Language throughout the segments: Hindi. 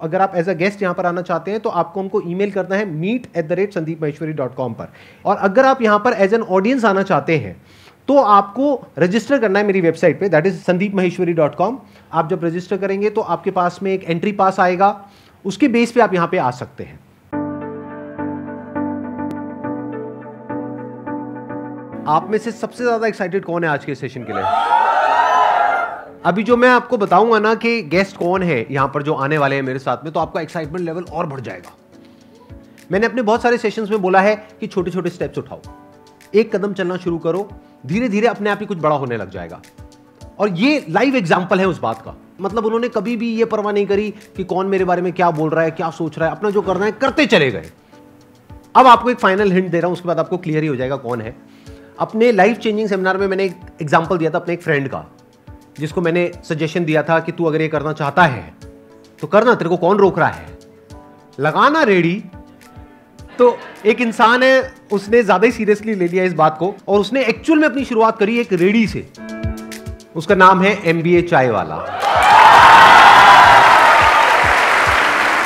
अगर आप एज अ गेस्ट यहाँ पर आना चाहते हैं तो आपको उनको ईमेल करना है meet at the rate Sandeep Maheshwari dot com पर। और अगर आप यहाँ पर एज एन ऑडियंस आना चाहते हैं तो आपको रजिस्टर करना है मेरी वेबसाइट पे that is Sandeep Maheshwari dot com आप जब रजिस्टर करेंगे तो आपके पास में एक एंट्री पास आएगा, उसके बेस पे आप यहाँ पे आ सकते हैं। आप में से सबसे ज़्यादा एक्साइटेड कौन है आज के सेशन के लिए? अभी जो मैं आपको बताऊँगा ना कि गेस्ट कौन है यहाँ पर जो आने वाले हैं मेरे साथ में तो आपका एक्साइटमेंट लेवल और बढ़ जाएगा। मैंने अपने बहुत सारे सेशंस में बोला है कि छोटे छोटे स्टेप्स उठाओ। एक कदम चलना शुरू करो धीरे धीरे अपने आप ही कुछ बड़ा होने लग जाएगा। और ये लाइव एग्ज़ाम्पल है उस बात का। मतलब उन्होंने कभी भी ये परवाह नहीं करी कि कौन मेरे बारे में क्या बोल रहा है, क्या सोच रहा है, अपना जो करना है, करते चले गए। अब आपको एक फाइनल हिंट दे रहा हूँ, उसके बाद आपको क्लियर ही हो जाएगा कौन है। अपने लाइफ चेंजिंग सेमिनार में मैंने एक एग्ज़ाम्पल दिया था अपने एक फ्रेंड का। जिसको मैंने सजेशन दिया था कि तू अगर ये करना चाहता है तो करना, तेरे को कौन रोक रहा है? लगाना रेडी। तो एक इंसान है, उसने ज़्यादा ही सीरियसली ले लिया इस बात को, और उसने एक्चुअल में अपनी शुरुआत करी एक रेडी से। उसका नाम है एम बी ए चाय वाला।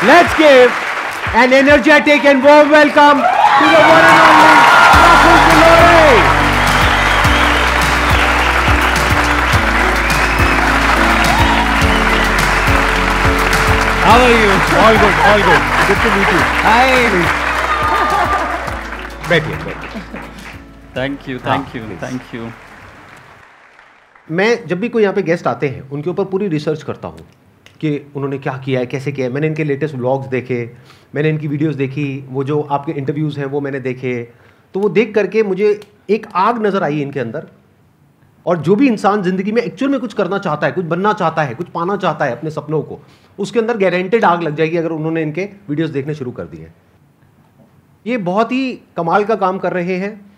Let's give an energetic and welcome to the one and only How are you? All good, all good. Good to meet you. Hi. बैठिए बैठिए Thank you, हाँ, thank you, please. thank you. मैं जब भी कोई यहाँ पे गेस्ट आते हैं उनके ऊपर पूरी रिसर्च करता हूँ कि उन्होंने क्या किया है कैसे किया है मैंने इनके लेटेस्ट व्लॉग्स देखे मैंने इनकी वीडियोस देखी वो जो आपके इंटरव्यूज़ हैं वो मैंने देखे तो वो देख करके मुझे एक आग नज़र आई इनके अंदर और जो भी इंसान ज़िंदगी में एक्चुअल में कुछ करना चाहता है कुछ बनना चाहता है कुछ पाना चाहता है अपने सपनों को उसके अंदर गारंटेड आग लग जाएगी अगर उन्होंने इनके वीडियोस देखने शुरू कर दिए ये बहुत ही कमाल का काम कर रहे हैं।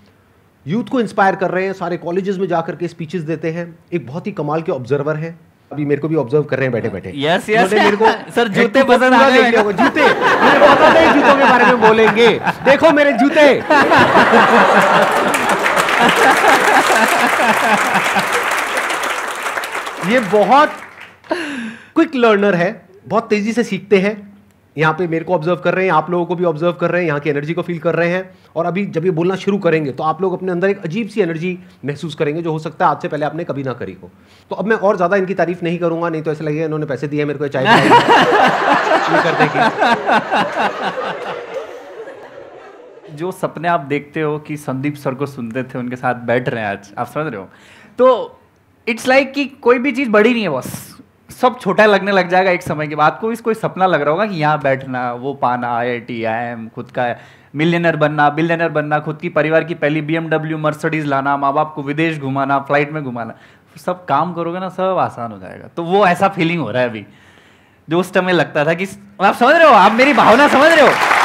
यूथ को इंस्पायर कर रहे हैं सारे कॉलेजेस में जाकर के स्पीचेस देते हैं। एक बहुत ही कमाल के ऑब्जर्वर हैं। अभी मेरे को भी ऑब्ज़र्व कर रहे हैं बैठे बैठे Yes, yes. मेरे को head जूते पसंद आ गए। जूते। मुझे पता नहीं जूतों के बारे में बोलेंगे। देखो मेरे जूते। ये बहुत क्विक लर्नर है, बहुत तेज़ी से सीखते हैं। यहाँ पे मेरे को ऑब्ज़र्व कर रहे हैं, आप लोगों को भी ऑब्ज़र्व कर रहे हैं, यहाँ की एनर्जी को फील कर रहे हैं। और अभी जब ये बोलना शुरू करेंगे तो आप लोग अपने अंदर एक अजीब सी एनर्जी महसूस करेंगे, जो हो सकता है आज से पहले आपने कभी ना करी हो। तो अब मैं और ज़्यादा इनकी तारीफ़ नहीं करूँगा, नहीं तो ऐसा लगेगा इन्होंने पैसे दिए मेरे को चाय जो सपने आप देखते हो कि संदीप सर को सुनते थे, उनके साथ बैठ रहे हैं आज, आप समझ रहे हो? तो इट्स लाइक like कि कोई भी चीज़ बड़ी नहीं है बस। सब छोटा लगने लग जाएगा एक समय के बाद। कोई कोई सपना लग रहा होगा कि यहाँ बैठना, वो पाना आई आई टी आई एम खुद का मिलियनर बनना बिलियनर बनना, खुद की परिवार की पहली बी एमडब्ल्यू मर्सडीज लाना माँ बाप को विदेश घुमाना फ़्लाइट में घुमाना। सब काम करोगे ना, सब आसान हो जाएगा। तो वो ऐसा फीलिंग हो रहा है अभी। जो उस समय लगता था कि, आप समझ रहे हो? आप मेरी भावना समझ रहे हो?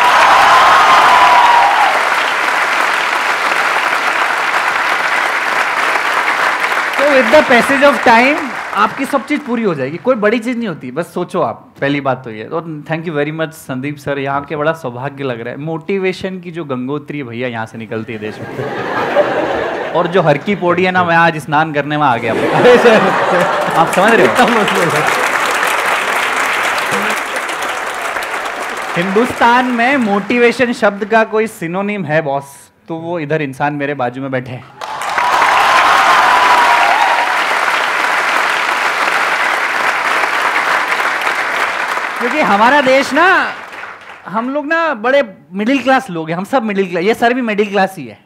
With the passage of time आपकी सब चीज़ पूरी हो जाएगी। कोई बड़ी चीज़ नहीं होती बस सोचो आप पहली बात तो ये। तो thank you very much Sandeep sir यहाँ के बड़ा सौभाग्य लग रहा है। मोटिवेशन की जो गंगोत्री भैया यहाँ से निकलती है देश में। और जो हर की पौड़ी है ना मैं आज स्नान करने में आ गया। आप समझ रहे हो? हिंदुस्तान में मोटिवेशन शब्द का कोई सिनोनिम है बॉस तो वो इधर इंसान मेरे बाजू में बैठे हैं। क्योंकि हमारा देश ना, हम लोग ना बड़े मिडिल क्लास लोग हैं, हम सब मिडिल क्लास ये सर भी मिडिल क्लास ही है।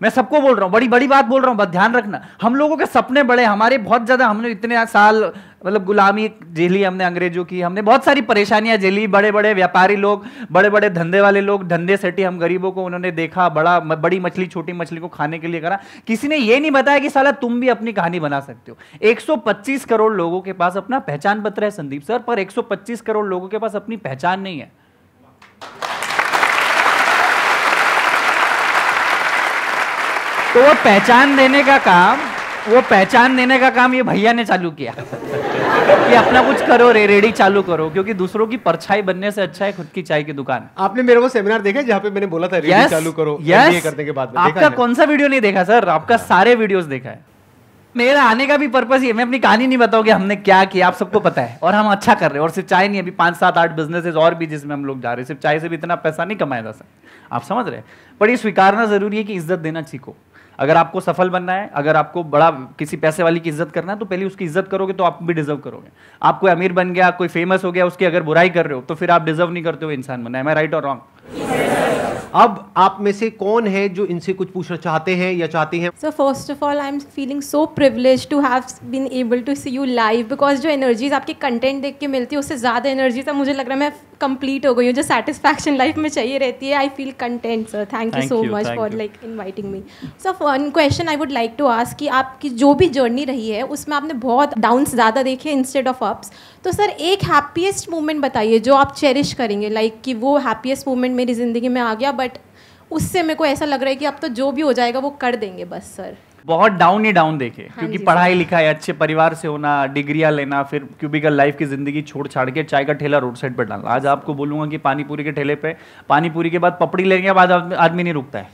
मैं सबको बोल रहा हूँ, बड़ी बड़ी बात बोल रहा हूँ, बस ध्यान रखना। हम लोगों के सपने बड़े हमारे बहुत ज़्यादा, हमने इतने साल मतलब गुलामी झेली हमने अंग्रेज़ों की, हमने बहुत सारी परेशानियाँ झेली बड़े बड़े व्यापारी लोग बड़े बड़े धंधे वाले लोग, धंधे सेटी हम गरीबों को उन्होंने देखा, बड़ा बड़ी मछली, छोटी मछली को खाने के लिए करा। किसी ने ये नहीं बताया कि साला तुम भी अपनी कहानी बना सकते हो। 125 करोड़ लोगों के पास अपना पहचान पत्र है संदीप सर, पर 125 करोड़ लोगों के पास अपनी पहचान नहीं है। तो वो पहचान देने का काम वो पहचान देने का काम ये भैया ने चालू किया। कि अपना कुछ करो रे रेडी चालू करो क्योंकि दूसरों की परछाई बनने से अच्छा है खुद की चाय की दुकान। आपने मेरे वो सेमिनार देखा जहाँ पे मैंने बोला था रेडी Yes, चालू करो yes. MBA करने के बाद आपका कौन सा वीडियो नहीं देखा सर आपका सारे वीडियोस देखा है। मेरा आने का भी पर्पस ये मैं अपनी कहानी नहीं बताऊँगी हमने क्या किया आप सबको पता है। और हम अच्छा कर रहे हैं और सिर्फ़ चाय नहीं अभी पाँच सात आठ बिजनेसेस और भी जिसमें हम लोग जा रहे हैं सिर्फ़ चाय से भी इतना पैसा नहीं कमाया जा सकता। आप समझ रहे हैं? पर ये स्वीकारना ज़रूरी है कि इज़्ज़त देना सीखो। अगर आपको सफल बनना है, अगर आपको बड़ा किसी पैसे वाली की इज़्ज़त करना है तो पहले उसकी इज़्ज़त करोगे तो आप भी डिजर्व करोगे। आप कोई अमीर बन गया, कोई फ़ेमस हो गया, उसकी अगर बुराई कर रहे हो तो फिर आप डिजर्व नहीं करते हो इंसान बनना। है मैं राइट और रॉन्ग अब आप में से कौन है जो इनसे कुछ पूछना चाहते हैं या चाहती हैं? So first of all I am feeling so privilege to have been able to see you live because जो एनर्जीज आपके कंटेंट देख के मिलती है उससे ज़्यादा एनर्जी तो मुझे लग रहा है मैं कंप्लीट हो गई हूँ। जो सेटिस्फैक्शन लाइफ में चाहिए रहती है I feel content sir thank you so much for like inviting me sir one question I would like to ask कि आपकी जो भी जर्नी रही है उसमें आपने बहुत डाउन्स ज़्यादा देखे इंस्टेड ऑफ़ अप्स तो सर एक हैप्पीएस्ट मोमेंट बताइए जो आप चेरिश करेंगे। लाइक like, कि वो हैप्पीएस्ट मोमेंट मेरी ज़िंदगी में आ गया बट उससे मेरे को ऐसा लग रहा है कि अब तो जो भी हो जाएगा वो कर देंगे बस सर। बहुत डाउन ही डाउन देखे हाँ क्योंकि पढ़ाई लिखाई अच्छे परिवार से होना डिग्रियाँ लेना फिर क्यूबिकल लाइफ की ज़िंदगी छोड़ छाड़ के चाय का ठेला रोड साइड पर डालना। आज आपको बोलूँगा कि पानीपुरी के ठेले पे पानीपुरी के बाद पपड़ी लेने के बाद आदमी नहीं रुकता है।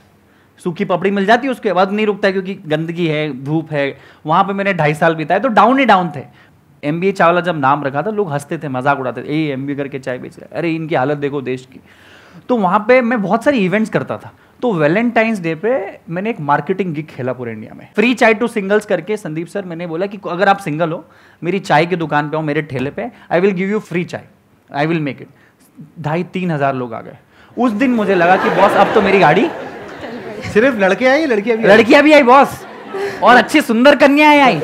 सूखी पपड़ी मिल जाती है उसके बाद नहीं रुकता है क्योंकि गंदगी है धूप है। वहाँ पे मैंने ढाई साल बिताए तो डाउन ही डाउन थे। एमबीए चावला जब नाम रखा था लोग हँसते थे मज़ाक उड़ाते थे ए एम करके चाय बेच रहे अरे इनकी हालत देखो देश की। तो वहाँ पे मैं बहुत सारे इवेंट्स करता था। तो वैलेंटाइंस डे पे मैंने एक मार्केटिंग गिग खेला पूरे इंडिया में। फ्री चाय टू सिंगल्स करके संदीप सर मैंने बोला कि अगर आप सिंगल हो मेरी चाय की दुकान पे हो मेरे ठेले पे I will give you free chai. I will make it ढाई तीन हज़ार लोग आ गए। उस दिन मुझे लगा कि बॉस अब तो मेरी गाड़ी। सिर्फ़ लड़के आई लड़कियाँ भी लड़कियाँ भी आई बॉस और अच्छी सुंदर कन्याएँ आई।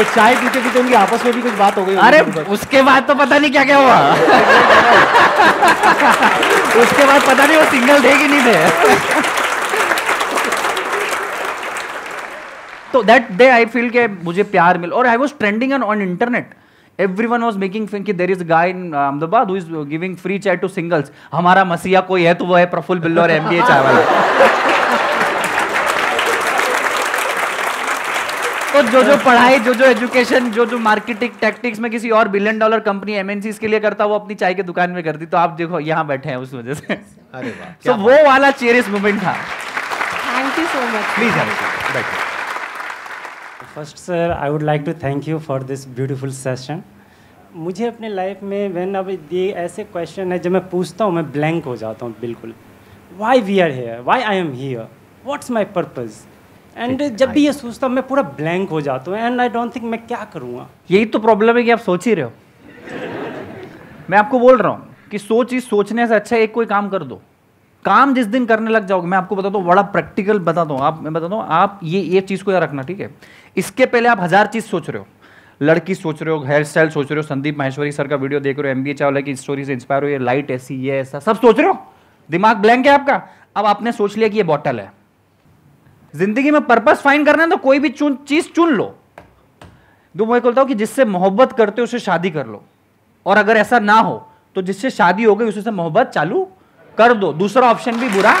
तो चाय पीते पीते उनकी आपस में भी कुछ बात हो गई अरे उसके बाद तो पता नहीं क्या क्या हुआ। उसके बाद पता नहीं वो सिंगल थे कि नहीं थे। तो दैट डे आई फील के मुझे प्यार मिल और I was trending on internet everyone was making fun कि there is a guy in Ahmedabad who is giving free chat to singles. हमारा मसीहा कोई है तो वो है प्रफुल्ल बिल्लो और एमबीए चाय वाला तो जो जो पढ़ाई जो जो एजुकेशन जो जो मार्केटिंग टैक्टिक्स में किसी और बिलियन डॉलर कंपनी एमएनसी के लिए करता वो अपनी चाय की दुकान में करती तो आप देखो यहाँ बैठे हैं उस वजह से। अरे वाह तो वो वाला चेरियस मोमेंट था। Thank you so much please बैठिए। First sir I would like to thank you for this beautiful session मुझे अपने लाइफ में वेन अब ये ऐसे क्वेश्चन है जब मैं पूछता हूँ मैं ब्लैंक हो जाता हूँ बिल्कुल। Why we are here why I am here what's my purpose and जब भी ये सोचता हूँ मैं पूरा ब्लैंक हो जाता हूँ एंड आई डोंट थिंक मैं क्या करूँगा? यही तो प्रॉब्लम है कि आप सोच ही रहे हो। मैं आपको बोल रहा हूँ कि सोच ही सोचने से अच्छा एक कोई काम कर दो। काम जिस दिन करने लग जाओगे मैं आपको बता दूँ बड़ा प्रैक्टिकल बता दूँ आप मैं बता दूँ आप ये ये चीज़ को याद रखना ठीक है? इसके पहले आप हज़ार चीज़ सोच रहे हो। लड़की सोच रहे हो हेयर स्टाइल सोच रहे हो संदीप माहेश्वरी सर का वीडियो देख रहे हो एमबीए चावला की स्टोरी से इंस्पायर हो ये लाइट ऐसी ये ऐसा सब सोच रहे हो? दिमाग ब्लैंक है आपका? अब आपने सोच लिया कि ये बॉटल है। ज़िंदगी में पर्पस फाइंड करना है तो कोई भी चुन, चीज़ चुन लो। तो मैं बोलता हूँ कि जिससे मोहब्बत करते हो, उसे शादी कर लो। और अगर ऐसा ना हो तो जिससे शादी हो गई उससे मोहब्बत चालू कर दो। दूसरा ऑप्शन भी बुरा।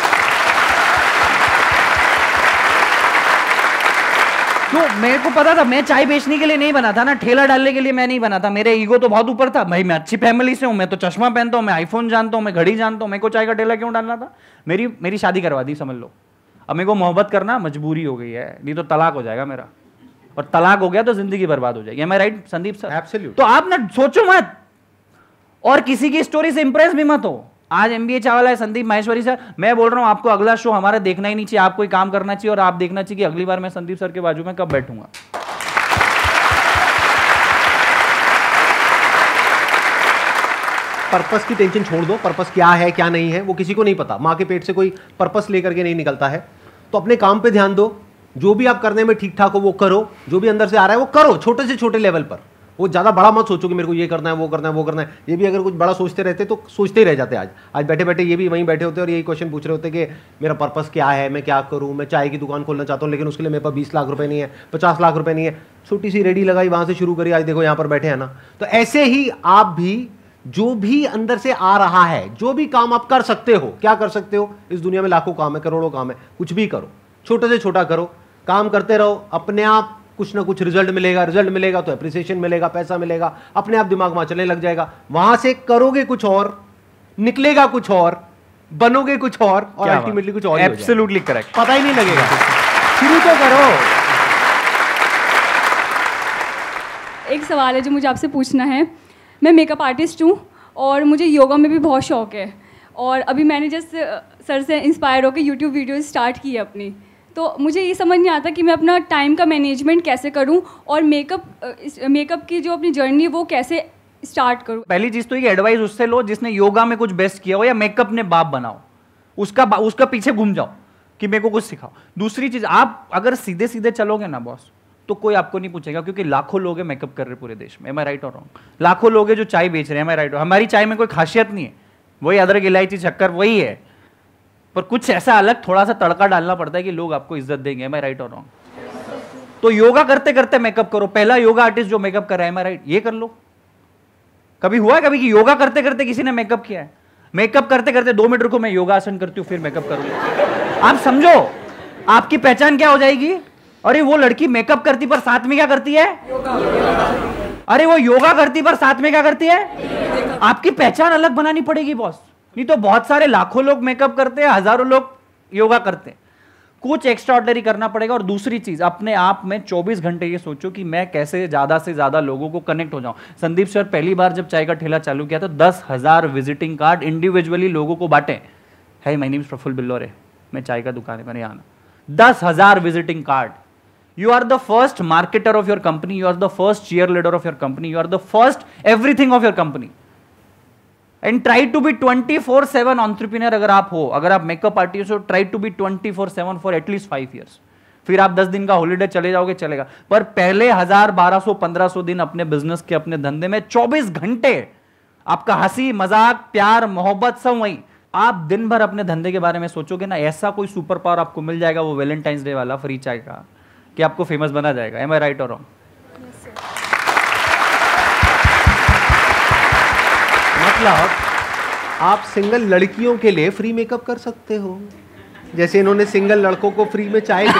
तो मेरे को पता था, मैं चाय बेचने के लिए नहीं बना था ना, ठेला डालने के लिए मैं नहीं बना था। मेरे ईगो तो बहुत ऊपर था। भाई, मैं अच्छी फैमिली से हूँ, मैं तो चश्मा पहनता हूँ, मैं आईफोन जानता हूँ, मैं घड़ी जानता हूँ मेरे को चाय का ठेला क्यों डालना था? मेरी मेरी शादी करवा दी, समझ लो। अब मेरे को मोहब्बत करना मजबूरी हो गई है। नहीं तो तलाक हो जाएगा मेरा। और तलाक हो गया तो ज़िंदगी बर्बाद हो जाएगी। Right Sandeep sir? Absolute. तो आप ना सोचो मत। और किसी की स्टोरी से इंप्रेस भी मत हो। आज एमबीए चावला है संदीप माहेश्वरी सर। मैं बोल रहा हूँ आपको अगला शो हमारा देखना ही नहीं चाहिए। आप कोई काम करना चाहिए और आप देखना चाहिए कि अगली बार मैं संदीप सर के बाजू में कब बैठूँगा। पर्पस की टेंशन छोड़ दो। पर्पस क्या है क्या नहीं है वो किसी को नहीं पता। माँ के पेट से कोई पर्पस लेकर के नहीं निकलता है। तो अपने काम पे ध्यान दो। जो भी आप करने में ठीक ठाक हो, वो करो। जो भी अंदर से आ रहा है, वो करो, छोटे से छोटे लेवल पर। वो ज़्यादा बड़ा मत सोचो कि मेरे को ये करना है, वो करना है, वो करना है। ये भी अगर कुछ बड़ा सोचते रहते तो सोचते ही रह जाते आज। आज बैठे बैठे ये भी वहीं बैठे होते और यही क्वेश्चन पूछ रहे होते कि मेरा पर्पस क्या है, मैं क्या करूँ? मैं चाय की दुकान खोलना चाहता हूँ, लेकिन उसके लिए मेरे पास बीस लाख रुपये नहीं है, पचास लाख रुपये नहीं है। छोटी सी रेडी लगाई वहाँ से शुरू करी, आज देखो यहाँ पर बैठे हैं ना। तो ऐसे ही आप भी जो भी अंदर से आ रहा है जो भी काम आप कर सकते हो क्या कर सकते हो? इस दुनिया में लाखों काम है करोड़ों काम है कुछ भी करो छोटे से छोटा करो काम करते रहो अपने आप कुछ ना कुछ रिज़ल्ट मिलेगा रिज़ल्ट मिलेगा तो अप्रिसिएशन मिलेगा पैसा मिलेगा अपने आप दिमाग वहाँ चलने लग जाएगा वहाँ से करोगे कुछ और निकलेगा कुछ और बनोगे कुछ और और अल्टीमेटली कुछ और एब्सोल्युटली करेक्ट पता ही नहीं लगेगा। शुरू तो करो। एक सवाल है जो मुझे आपसे पूछना है। मैं मेकअप आर्टिस्ट हूँ और मुझे योगा में भी बहुत शौक है। और अभी मैंने जस्ट सर से इंस्पायर होकर यूट्यूब वीडियो स्टार्ट की है अपनी। तो मुझे ये समझ नहीं आता कि मैं अपना टाइम का मैनेजमेंट कैसे करूँ और मेकअप मेकअप की जो अपनी जर्नी है वो कैसे स्टार्ट करूँ। पहली चीज़ तो ये एडवाइस उससे लो जिसने योगा में कुछ बेस्ट किया हो या मेकअप ने बाप बनाओ। उसका उसका पीछे घूम जाओ कि मेरे को कुछ सिखाओ। दूसरी चीज़, आप अगर सीधे सीधे चलोगे ना बॉस तो कोई आपको नहीं पूछेगा, क्योंकि लाखों लोग मेकअप कर रहे पूरे देश में। Am I right or wrong लाखों लोग जो चाय बेच रहे हैं। एम राइट हमारी चाय में कोई खासियत नहीं है। वही अदरक, इलायची, शक्कर, वही है। पर कुछ ऐसा अलग थोड़ा सा तड़का डालना पड़ता है कि लोग आपको इज़्ज़त देंगे। एम राइट और रॉन्ग तो योगा करते करते मेकअप करो। पहला योगा आर्टिस्ट जो मेकअप कर रहा है एम राइट ये कर लो। कभी हुआ है कभी कि योगा करते करते किसी ने मेकअप किया है? मेकअप करते करते दो मिनट रुको, मैं योगासन करती हूँ, फिर मेकअप करूँगा। आप समझो, आपकी पहचान क्या हो जाएगी? अरे वो लड़की मेकअप करती पर साथ में क्या करती है? अरे वो योगा करती पर साथ में क्या करती है? आपकी पहचान अलग बनानी पड़ेगी बॉस नहीं तो बहुत सारे लाखों लोग मेकअप करते हैं, हज़ारों लोग योगा करते हैं. कुछ एक्स्ट्रा ऑर्डनरी करना पड़ेगा और दूसरी चीज़, अपने आप में 24 घंटे ये सोचो कि मैं कैसे ज़्यादा से ज़्यादा लोगों को कनेक्ट हो जाऊँ. संदीप सर पहली बार जब चाय का ठेला चालू किया तो दस हज़ार विजिटिंग कार्ड इंडिविजुअली लोगों को बांटे. है माई नेम प्रफुल बिल्लोरे मैं चाय का दुकान है, मैंने आना. दस हज़ार visiting card you are the first marketer of your company, you are the first cheerleader of your company, you are the first everything of your company. And try to be twenty four seven entrepreneur अगर आप हो, अगर आप मेकअप आर्टिस्ट हो try to be twenty four seven for at least five years फिर आप दस दिन का हॉलीडे चले जाओगे, चलेगा। पर पहले हज़ार बारह सौ, पंद्रह सौ दिन अपने बिज़नेस के, अपने धंधे में चौबीस घंटे आपका हँसी, मज़ाक, प्यार, मोहब्बत, सब वही। आप दिन भर अपने धंधे के बारे में सोचोगे ना, ऐसा कोई सुपर पावर आपको मिल जाएगा वो वैलेंटाइंस डे वाला फ्री चाय का। कि आपको फ़ेमस बना जाएगा. Am I right or wrong मतलब आप सिंगल लड़कियों के लिए फ्री मेकअप कर सकते हो. जैसे इन्होंने सिंगल लड़कों को फ्री में चाय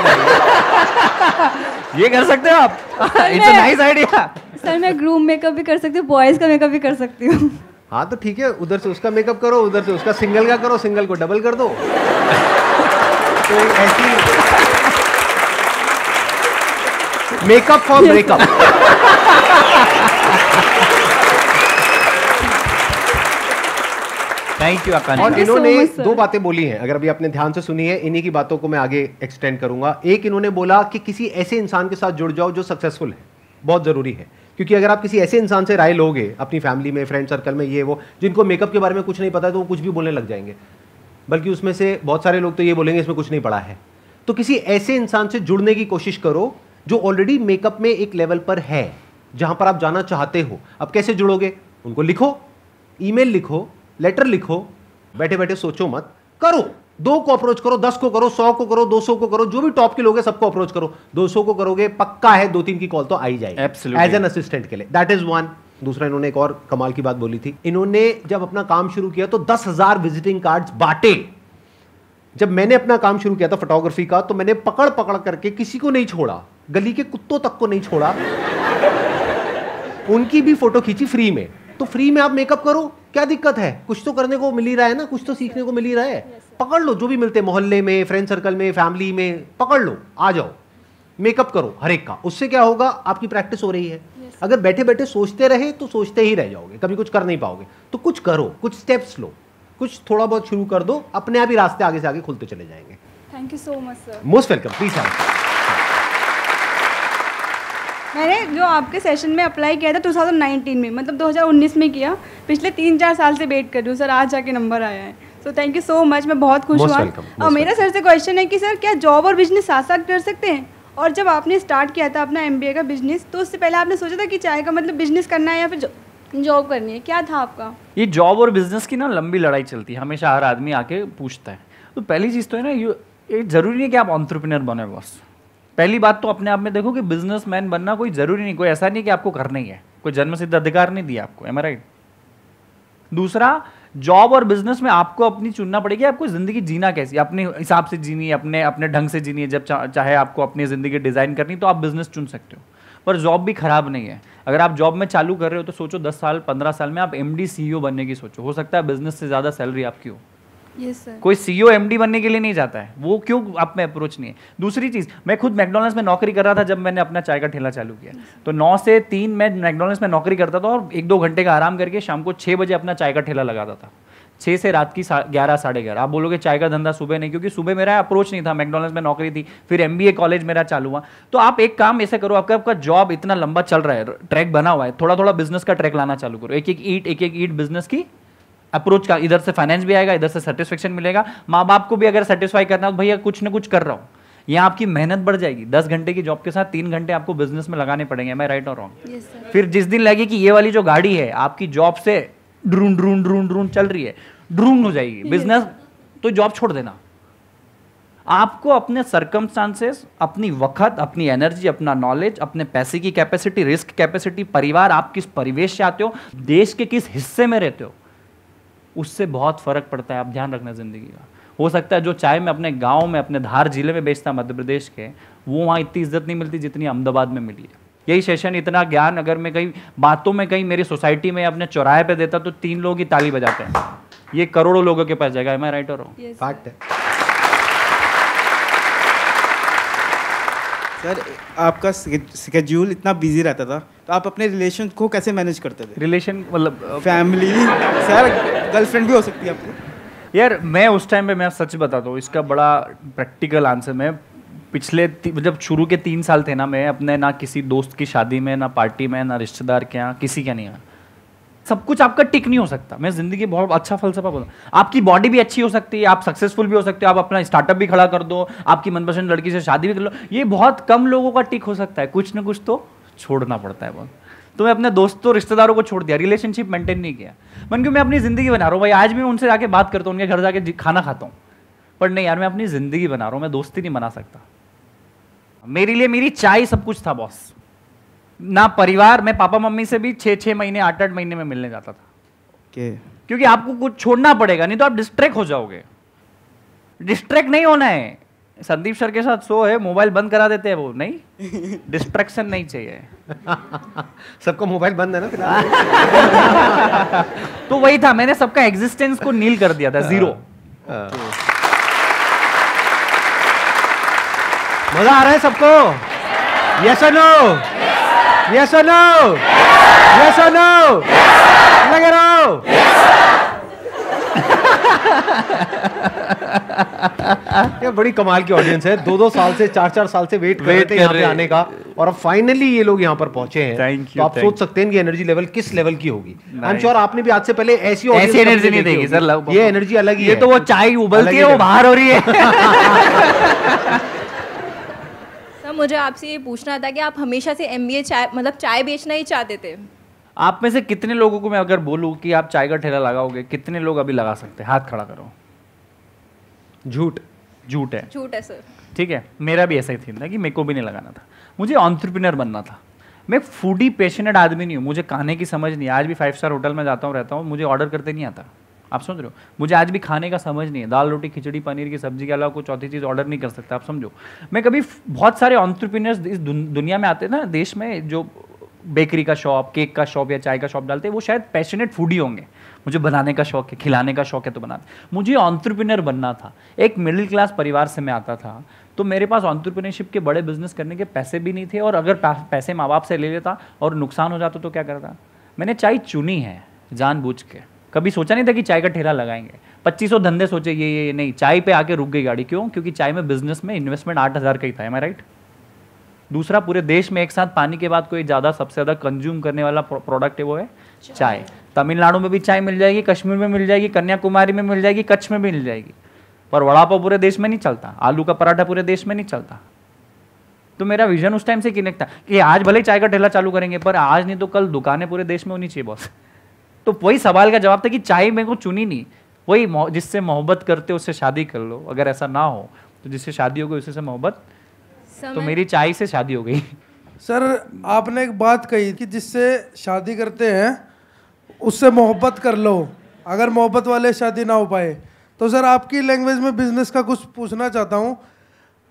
ये कर सकते हो आप? It's a nice idea sir मैं ग्रूम मेकअप भी कर सकती हूँ बॉयज़ का मेकअप भी कर सकती हूँ. हाँ तो ठीक है उधर से उसका मेकअप करो उधर से उसका सिंगल का करो सिंगल को डबल कर दो. तो ऐसी makeup for breakup thank you Akanksha और इन्होंने so दो बातें बोली हैं अगर अभी आपने ध्यान से सुनी है इन्हीं की बातों को मैं आगे एक्सटेंड करूँगा। एक इन्होंने बोला कि किसी ऐसे इंसान के साथ जुड़ जाओ जो सक्सेसफुल है बहुत ज़रूरी है। क्योंकि अगर आप किसी ऐसे इंसान से राय लोगे अपनी फैमिली में फ्रेंड सर्कल में ये वो जिनको मेकअप के बारे में कुछ नहीं पता है तो वो कुछ भी बोलने लग जाएँगे। बल्कि उसमें से बहुत सारे लोग तो ये बोलेंगे इसमें कुछ नहीं पड़ा है। तो किसी ऐसे इंसान से जुड़ने की कोशिश करो जो ऑलरेडी मेकअप में एक लेवल पर है जहाँ पर आप जाना चाहते हो अब कैसे जुड़ोगे? उनको लिखो ईमेल लिखो लेटर लिखो बैठे बैठे सोचो मत करो। दो को अप्रोच करो दस को करो सौ को करो दो सौ को करो जो भी टॉप के लोग हैं सबको अप्रोच करो। दो सौ को करोगे पक्का है दो तीन की कॉल तो आई जाएगी। एज एन असिस्टेंट के लिए। दैट इज़ वन दूसरा इन्होंने एक और कमाल की बात बोली थी। इन्होंने जब अपना काम शुरू किया तो दस हज़ार विजिटिंग कार्ड बांटे। जब मैंने अपना काम शुरू किया था फोटोग्राफी का तो मैंने पकड़ पकड़ करके किसी को नहीं छोड़ा। गली के कुत्तों तक को नहीं छोड़ा। उनकी भी फ़ोटो खींची फ्री में। तो फ्री में आप मेकअप करो क्या दिक्कत है? कुछ तो करने को मिल ही रहा है ना कुछ तो सीखने को मिल ही रहा है। पकड़ लो जो भी मिलते मोहल्ले में फ्रेंड सर्कल में फैमिली में पकड़ लो आ जाओ। मेकअप करो हर एक का। उससे क्या होगा आपकी प्रैक्टिस हो रही है। अगर बैठे बैठे सोचते रहे तो सोचते ही रह जाओगे कभी कुछ कर नहीं पाओगे। तो कुछ करो कुछ स्टेप्स लो। कुछ थोड़ा बहुत शुरू कर दो अपने आप ही रास्ते आगे से आगे खुलते चले जाएँगे। Thank you so much sir most welcome please मैंने जो आपके सेशन में अप्लाई किया था 2019 में मतलब 2019 में किया पिछले तीन चार साल से वेट कर रही हूँ सर आज जाके नंबर आया है। So thank you so much मैं बहुत खुश हुआ। और मेरा सर से क्वेश्चन है कि सर क्या जॉब और बिज़नेस साथ साथ कर सकते हैं? और जब आपने स्टार्ट किया था अपना एमबीए का बिज़नेस तो उससे पहले आपने सोचा था कि चाय का मतलब बिज़नेस करना है या फिर जॉब करनी है? क्या था आपका? ये जॉब और बिज़नेस की ना लंबी लड़ाई चलती है हमेशा हर आदमी आके पूछता है। तो पहली चीज़ तो है ना ये ज़रूरी नहीं कि आप ऑन्ट्रप्रनर बने बस। पहली बात तो अपने आप में देखो कि बिजनेसमैन बनना कोई ज़रूरी नहीं कोई ऐसा नहीं कि आपको करना ही है। कोई जन्म सिद्ध अधिकार नहीं दिया आपको एम राइट दूसरा जॉब और बिज़नेस में आपको अपनी चुनना पड़ेगी आपको ज़िंदगी जीना कैसी अपने हिसाब से जीनी है अपने अपने ढंग से जीनी है जब चा, चाहे आपको अपनी ज़िंदगी डिज़ाइन करनी तो आप बिज़नेस चुन सकते हो। पर जॉब भी खराब नहीं है। अगर आप जॉब में चालू कर रहे हो तो सोचो दस साल पंद्रह साल में आप एम डी बनने की सोचो। हो सकता है बिज़नेस से ज़्यादा सैलरी आपकी हो। Yes. कोई सीईओ एमडी बनने के लिए नहीं जाता है। वो क्यों आप में अप्रोच नहीं है? दूसरी चीज़ मैं खुद मैकडोनल्ड्स में नौकरी कर रहा था जब मैंने अपना चाय का ठेला चालू किया। तो नौ से तीन मैं मैकडोनल्ड्स में नौकरी करता था और एक दो घंटे का आराम करके शाम को छः बजे अपना चाय का ठेला लगाता था। छः से रात की ग्यारह साढ़े ग्यारह। आप बोलोगे चाय का धंधा सुबह नहीं क्योंकि सुबह मेरा अप्रोच नहीं था। मैकडोनल्ड्स में नौकरी थी फिर एमबीए कॉलेज मेरा चालू हुआ। तो आप एक काम ऐसे करो आपका आपका जॉब इतना लंबा चल रहा है ट्रैक बना हुआ है थोड़ा थोड़ा बिज़नेस का ट्रैक लाना चालू करो। एक एक ईट एक एक ईट बिज़नेस की अप्रोच का इधर से फाइनेंस भी आएगा इधर से सेटिस्फेक्शन मिलेगा। माँ बाप को भी अगर सेटिस्फाई करना हो तो भैया कुछ ना कुछ कर रहा हूँ। यहाँ आपकी मेहनत बढ़ जाएगी। दस घंटे की जॉब के साथ तीन घंटे आपको बिज़नेस में लगाने पड़ेंगे। मैं राइट और रॉन्ग yes, फिर जिस दिन लगे कि ये वाली जो गाड़ी है आपकी जॉब से ड्रून ड्रून ड्रून ड्रून चल रही है ड्रून हो जाएगी। बिज़नेस तो जॉब छोड़ देना। आपको अपने सरकमस्टांसेस अपनी वक्त अपनी एनर्जी अपना नॉलेज अपने पैसे की कैपेसिटी रिस्क कैपेसिटी परिवार आप किस परिवेश से आते हो देश के किस हिस्से में रहते हो उससे बहुत फ़र्क पड़ता है आप ध्यान रखना ज़िंदगी का। हो सकता है जो चाय मैं अपने गाँव में अपने धार ज़िले में बेचता मध्य प्रदेश के वो वहाँ इतनी इज़्ज़त नहीं मिलती जितनी अहमदाबाद में मिली है। यही सेशन इतना ज्ञान अगर मैं कहीं बातों में कहीं मेरी सोसाइटी में अपने चौराहे पे देता तो तीन लोग ही ताली बजाते हैं। ये करोड़ों लोगों के पास जाएगा मैं राइट और है। सर आपका स्केड्यूल इतना बिज़ी रहता था तो आप अपने रिलेशन को कैसे मैनेज करते थे? रिलेशन मतलब फैमिली सर गर्लफ्रेंड भी हो सकती है आपको। यार मैं उस टाइम पे मैं सच बताता हूँ इसका बड़ा प्रैक्टिकल आंसर मैं पिछले जब शुरू के तीन साल थे ना मैं अपने ना किसी दोस्त की शादी में ना पार्टी में ना रिश्तेदार के यहाँ किसी के नहीं यहाँ। सब कुछ आपका टिक नहीं हो सकता। मैं ज़िंदगी बहुत अच्छा फलसफा बोलूँ। आपकी बॉडी भी अच्छी हो सकती है, आप सक्सेसफुल भी हो सकते हो, आप अपना स्टार्टअप भी खड़ा कर दो, आपकी मनपसंद लड़की से शादी भी कर लो। ये बहुत कम लोगों का टिक हो सकता है। कुछ ना कुछ तो छोड़ना पड़ता है बहुत। तो मैं अपने दोस्तों रिश्तेदारों को छोड़ दिया। रिलेशनशिप मेंटेन नहीं किया। मन क्यों मैं अपनी ज़िंदगी बना रहा हूँ। भाई, आज भी उनसे जाके बात करता हूँ, उनके घर जाके खाना खाता हूँ। पर नहीं यार, मैं अपनी ज़िंदगी बना रहा हूँ। मैं दोस्ती नहीं बना सकता। मेरे लिए मेरी चाय सब कुछ था, बॉस। ना परिवार मैं पापा मम्मी से भी छः छः महीने आठ आठ महीने में मिलने जाता था। okay. क्योंकि आपको कुछ छोड़ना पड़ेगा नहीं तो आप डिस्ट्रैक्ट हो जाओगे। डिस्ट्रैक्ट नहीं होना है। संदीप सर के साथ सो है मोबाइल बंद करा देते हैं वो नहीं? डिस्ट्रैक्शन नहीं चाहिए। सबका मोबाइल बंद है ना फ़िलहाल? तो वही था मैंने सबका एग्जिस्टेंस को नील कर दिया था ज़ीरो मज़ा आ रहा है सबको? यस नो यस और नो यस और नो लगे रहो ये बड़ी कमाल की ऑडियंस है। दो दो साल से चार चार साल से वेट कर रहे थे यहाँ पे आने का और अब फाइनली ये लोग यहाँ पर पहुँचे हैं। Thank you, तो आप सोच सकते हैं कि एनर्जी लेवल किस लेवल की होगी। आई एम श्योर आपने भी आज से पहले ऐसी ऐसी एनर्जी नहीं देगी सर लव- ये एनर्जी अलग ही ये तो वो चाय उबलती है वो बाहर हो रही है। सर मुझे आपसे ये पूछना था कि आप हमेशा से एम चाय मतलब चाय बेचना ही चाहते थे। आप में से कितने लोगों को मैं अगर बोलूँ कि आप चाय का ठेला लगाओगे कितने लोग अभी लगा सकते हैं? हाथ खड़ा करो। झूठ। झूठ है। झूठ है सर। ठीक है? मेरा भी ऐसा ही थी ना कि मेरे को भी नहीं लगाना था। मुझे ऑन्टरप्रिनर बनना था। मैं फूडी पेशनेट आदमी नहीं हूँ। मुझे खाने की समझ नहीं आज भी फाइव स्टार होटल में जाता हूँ रहता हूँ मुझे ऑर्डर करते नहीं आता। आप समझ रहे हो? मुझे आज भी खाने का समझ नहीं है। दाल रोटी खिचड़ी पनीर की सब्ज़ी के अलावा कोई चौथी चीज़ ऑर्डर नहीं कर सकता आप समझो। मैं कभी बहुत सारे ऑन्टरप्रिनर्स इस दुन, दुनिया में आते हैं ना देश में जो बेकरी का शॉप केक का शॉप या चाय का शॉप डालते हैं वो शायद पैशनेट फूडी होंगे। मुझे बनाने का शौक है खिलाने का शौक है तो बनाते मुझे ऑन्टरप्रिनर बनना था। एक मिडिल क्लास परिवार से मैं आता था तो मेरे पास ऑन्टरप्रिनरशिप के बड़े बिज़नेस करने के पैसे भी नहीं थे और अगर पैसे माँ बाप से ले लेता और नुकसान हो जाता तो क्या करता? मैंने चाय चुनी है जानबूझ के। कभी सोचा नहीं था कि चाय का ठेला लगाएँगे। पच्चीसों धंधे सोचे ये ये नहीं चाय पे आके रुक गई गाड़ी क्यों? क्योंकि चाय में बिज़नेस में इन्वेस्टमेंट आठ हज़ार का ही था एम राइट दूसरा पूरे देश में एक साथ पानी के बाद कोई ज़्यादा सबसे ज़्यादा कंज्यूम करने वाला प्रोडक्ट है वो है चाय। तमिलनाडु में भी चाय मिल जाएगी कश्मीर में मिल जाएगी कन्याकुमारी में मिल जाएगी कच्छ में भी मिल जाएगी। पर वड़ा पाव पूरे देश में नहीं चलता आलू का पराठा पूरे देश में नहीं चलता। तो मेरा विजन उस टाइम से कनेक्ट था कि आज भले चाय का ठेला चालू करेंगे पर आज नहीं तो कल दुकानें पूरे देश में होनी चाहिए बॉस तो वही सवाल का जवाब था कि चाय मेरे को चुनी नहीं वही जिससे मोहब्बत करते उससे शादी कर लो अगर ऐसा ना हो तो जिससे शादी हो गई उससे मोहब्बत तो मेरी चाय से शादी हो गई। सर आपने एक बात कही कि जिससे शादी करते हैं उससे मोहब्बत कर लो अगर मोहब्बत वाले शादी ना हो पाए। तो सर आपकी लैंग्वेज में बिज़नेस का कुछ पूछना चाहता हूँ।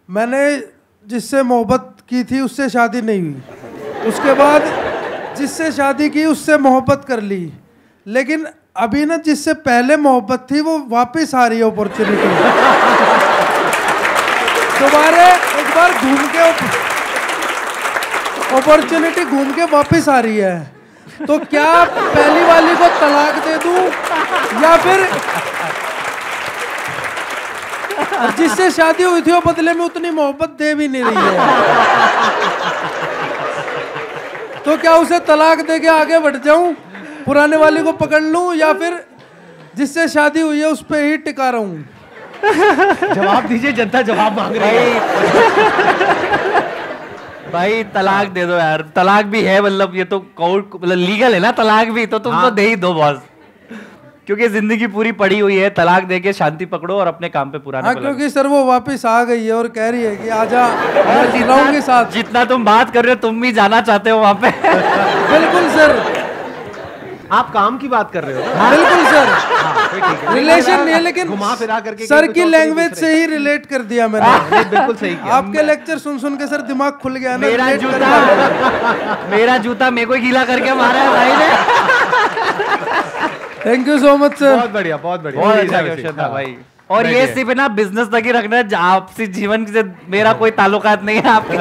मैंने जिससे मोहब्बत की थी उससे शादी नहीं हुई। उसके बाद जिससे शादी की उससे मोहब्बत कर ली। लेकिन अभी ना जिससे पहले मोहब्बत थी, वो वापस आ रही है अपॉर्चुनिटी दोबारा एक बार घूम के अपॉर्चुनिटी घूम के वापस आ रही है। तो क्या पहली वाली को तलाक दे दूँ, या फिर जिससे शादी हुई थी, वो बदले में उतनी मोहब्बत दे भी नहीं रही है। तो क्या उसे तलाक दे के आगे बढ़ जाऊँ? पुराने वाली को पकड़ लूँ या फिर जिससे शादी हुई है उस पर ही टिका रहूँ? जवाब दीजिए जनता जवाब मांग रही है। भाई तलाक दे दो यार। तलाक भी है मतलब ये तो कोर्ट मतलब लीगल है ना तलाक भी तो तुम तो हाँ। दे ही दो बॉस क्योंकि ज़िंदगी पूरी पड़ी हुई है तलाक दे के शांति पकड़ो और अपने काम पे पुराने हाँ क्योंकि सर वो वापस आ गई है और कह रही है कि आजा मैं जी रहूँगी साथ। जितना तुम बात कर रहे हो तुम भी जाना चाहते हो वहाँ पे। बिल्कुल सर। आप काम की बात कर रहे हो बिल्कुल सर। हाँ, ठीक है रिलेशन नहीं है। लेकिन घुमा फिरा करके सर की लैंग्वेज से ही रिलेट कर दिया मैंने। बिल्कुल सही किया। आपके लेक्चर सुन सुन के सर दिमाग खुल गया ना मेरा जूता। मेरा जूता मेरे को ही गीला करके मारा है भाई ने। Thank you so much sir बहुत बढ़िया बहुत बढ़िया। बहुत अच्छा क्वेश्चन था हाँ। भाई। और ये सिर्फ़ है ना बिज़नेस तक ही रखना है आपसी जीवन से मेरा कोई ताल्लुकात नहीं है आपके।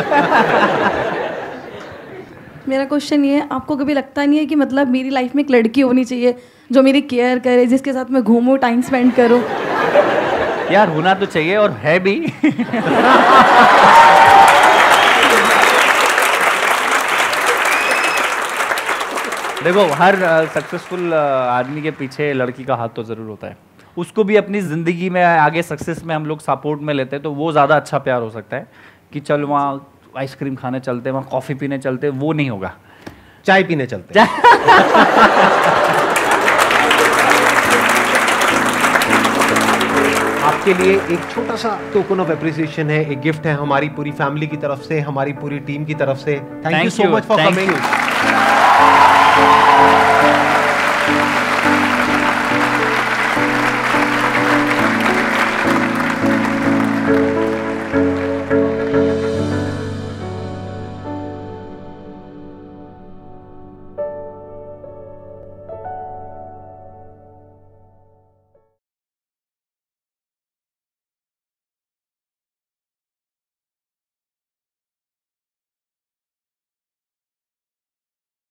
मेरा क्वेश्चन ये है, आपको कभी लगता नहीं है कि मतलब मेरी लाइफ में एक लड़की होनी चाहिए जो मेरी केयर करे, जिसके साथ मैं घूमूं टाइम स्पेंड करूँ? यार, होना तो चाहिए और है भी। देखो, हर सक्सेसफुल आदमी के पीछे लड़की का हाथ तो ज़रूर होता है। उसको भी अपनी ज़िंदगी में, आगे सक्सेस में हम लोग सपोर्ट में लेते हैं तो वो ज़्यादा अच्छा प्यार हो सकता है कि चल वहाँ आइसक्रीम खाने चलते वहाँ कॉफ़ी पीने चलते वो नहीं होगा चाय पीने चलते हैं। आपके लिए एक छोटा सा टोकन ऑफ़ एप्रिसिएशन है एक गिफ्ट है हमारी पूरी फैमिली की तरफ़ से हमारी पूरी टीम की तरफ़ से thank you so much for coming.